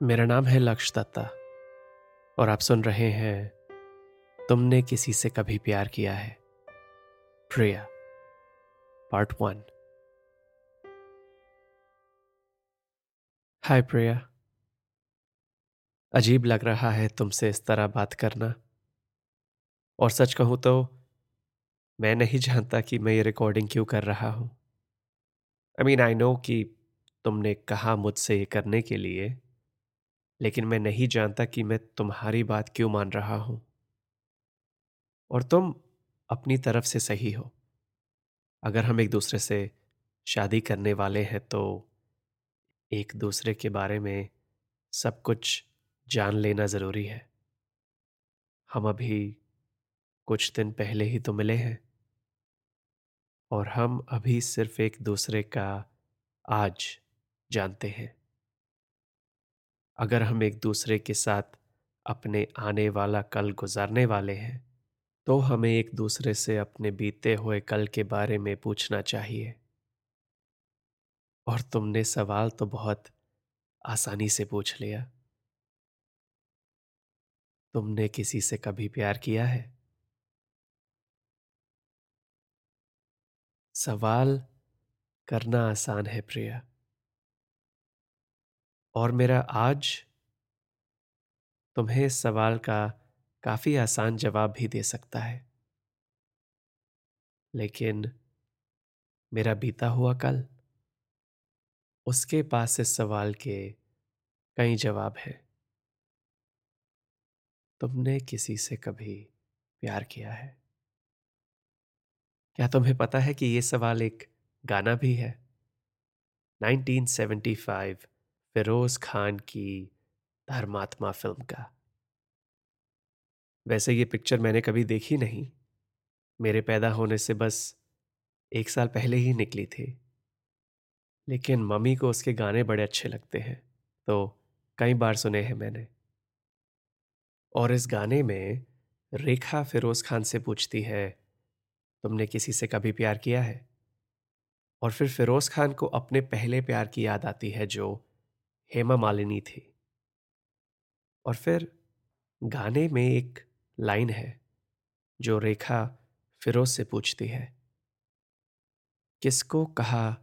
मेरा नाम है लक्ष दत्ता और आप सुन रहे हैं, तुमने किसी से कभी प्यार किया है? Priya part one hi Priya. अजीब लग रहा है तुमसे इस तरह बात करना। और सच कहूँ तो मैं नहीं जानता कि मैं ये रिकॉर्डिंग क्यों कर रहा हूँ। आई मीन आई नो कि तुमने कहा मुझसे ये करने के लिए लेकिन मैं नहीं जानता कि मैं तुम्हारी बात क्यों मान रहा हूँ। और तुम अपनी तरफ़ से सही हो। अगर हम एक दूसरे से शादी करने वाले हैं तो एक दूसरे के बारे में सब कुछ जान लेना ज़रूरी है। हम अभी कुछ दिन पहले ही तो मिले हैं। और हम अभी सिर्फ़ एक दूसरे का आज जानते हैं। अगर हम एक दूसरे के साथ अपने आने वाला कल गुजारने वाले हैं तो हमें एक दूसरे से अपने बीते हुए कल के बारे में पूछना चाहिए। और तुमने सवाल तो बहुत आसानी से पूछ लिया। तुमने किसी से कभी प्यार किया है? सवाल करना आसान है प्रिया। और मेरा आज तुम्हें इस सवाल का काफ़ी आसान जवाब भी दे सकता है। लेकिन मेरा बीता हुआ कल, उसके पास इस सवाल के कई जवाब हैं। तुमने किसी से कभी प्यार किया है? क्या तुम्हें पता है कि यह सवाल एक गाना भी है? 1975 फिरोज खान की धर्मात्मा फ़िल्म का। वैसे ये पिक्चर मैंने कभी देखी नहीं। मेरे पैदा होने से बस एक साल पहले ही निकली थी। लेकिन मम्मी को उसके गाने बड़े अच्छे लगते हैं तो कई बार सुने हैं मैंने। और इस गाने में रेखा फिरोज खान से पूछती है, तुमने किसी से कभी प्यार किया है? और फिर फिरोज खान को अपने पहले प्यार की याद आती है जो हेमा मालिनी थी। और फिर गाने में एक लाइन है, जो रेखा फिरोज से पूछती है, किसको कहा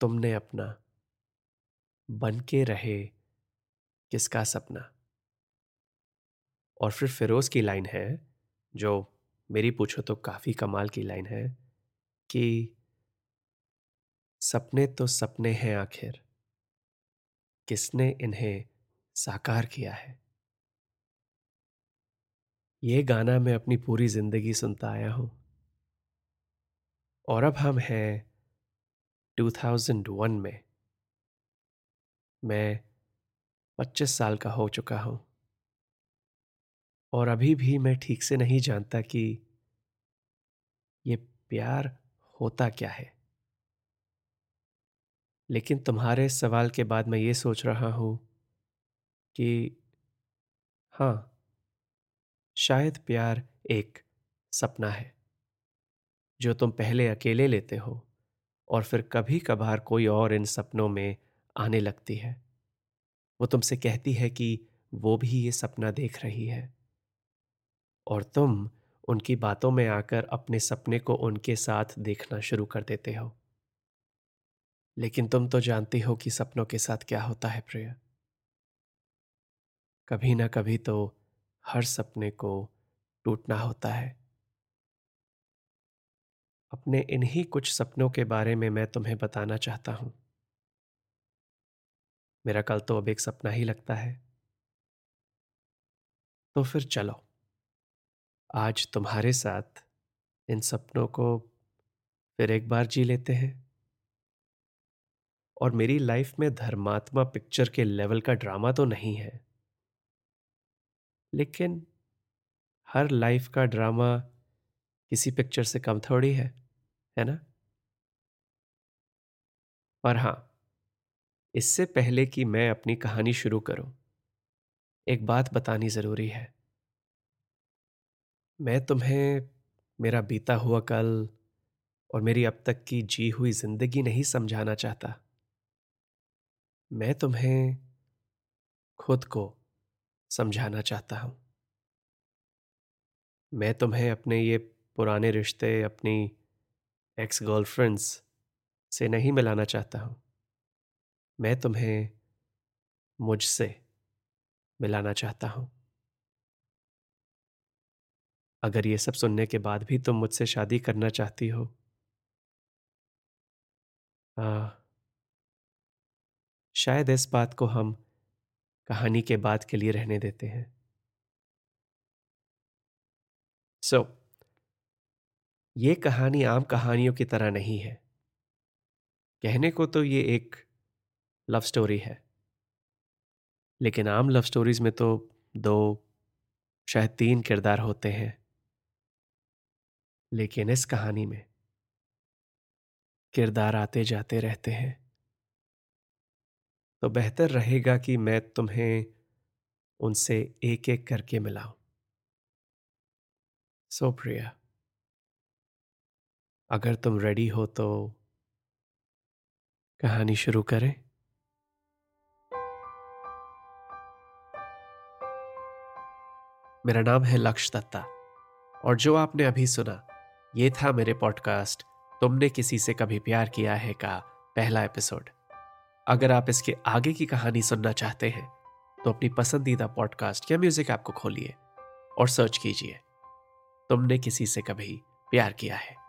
तुमने अपना? बन के रहे किसका सपना? और फिर फिरोज की लाइन है, जो मेरी पूछो तो काफ़ी कमाल की लाइन है, कि सपने तो सपने हैं आखिर। किसने इन्हें साकार किया है? ये गाना मैं अपनी पूरी ज़िंदगी सुनता आया हूँ। और अब हम हैं 2001 में। मैं 25 साल का हो चुका हूँ। और अभी भी मैं ठीक से नहीं जानता कि ये प्यार होता क्या है। लेकिन तुम्हारे सवाल के बाद मैं ये सोच रहा हूँ कि हाँ शायद प्यार एक सपना है, जो तुम पहले अकेले लेते हो और फिर कभी कभार कोई और इन सपनों में आने लगती है। वो तुमसे कहती है कि वो भी ये सपना देख रही है। और तुम उनकी बातों में आकर अपने सपने को उनके साथ देखना शुरू कर देते हो। लेकिन तुम तो जानती हो कि सपनों के साथ क्या होता है प्रिय। कभी ना कभी तो हर सपने को टूटना होता है। अपने इन्हीं कुछ सपनों के बारे में मैं तुम्हें बताना चाहता हूँ। मेरा कल तो अब एक सपना ही लगता है। तो फिर चलो। आज तुम्हारे साथ इन सपनों को फिर एक बार जी लेते हैं। और मेरी लाइफ में धर्मात्मा पिक्चर के लेवल का ड्रामा तो नहीं है। लेकिन हर लाइफ का ड्रामा किसी पिक्चर से कम थोड़ी है है ना? पर हाँ, इससे पहले कि मैं अपनी कहानी शुरू करूँ, एक बात बतानी ज़रूरी है। मैं तुम्हें, मेरा बीता हुआ कल और मेरी अब तक की जी हुई ज़िंदगी नहीं समझाना चाहता। मैं तुम्हें खुद को समझाना चाहता हूँ। मैं तुम्हें अपने ये पुराने रिश्ते अपनी एक्स गर्लफ्रेंड्स से नहीं मिलाना चाहता हूँ। मैं तुम्हें मुझसे मिलाना चाहता हूँ। अगर ये सब सुनने के बाद भी तुम मुझसे शादी करना चाहती हो आ, शायद इस बात को हम कहानी के बाद के लिए रहने देते हैं। सो so, ये कहानी आम कहानियों की तरह नहीं है। कहने को तो ये एक लव स्टोरी है। लेकिन आम लव स्टोरीज में तो दो शायद तीन किरदार होते हैं। लेकिन इस कहानी में किरदार आते जाते रहते हैं। तो बेहतर रहेगा कि मैं तुम्हें उनसे एक एक करके मिलाऊं। सो प्रिया अगर तुम रेडी हो तो कहानी शुरू करें। मेरा नाम है लक्ष दत्ता और जो आपने अभी सुना, ये था मेरे पॉडकास्ट तुमने किसी से कभी प्यार किया है का पहला एपिसोड अगर आप इसके आगे की कहानी सुनना चाहते हैं तो अपनी पसंदीदा पॉडकास्ट या म्यूज़िक ऐप को खोलिए और सर्च कीजिए। तुमने किसी से कभी प्यार किया है?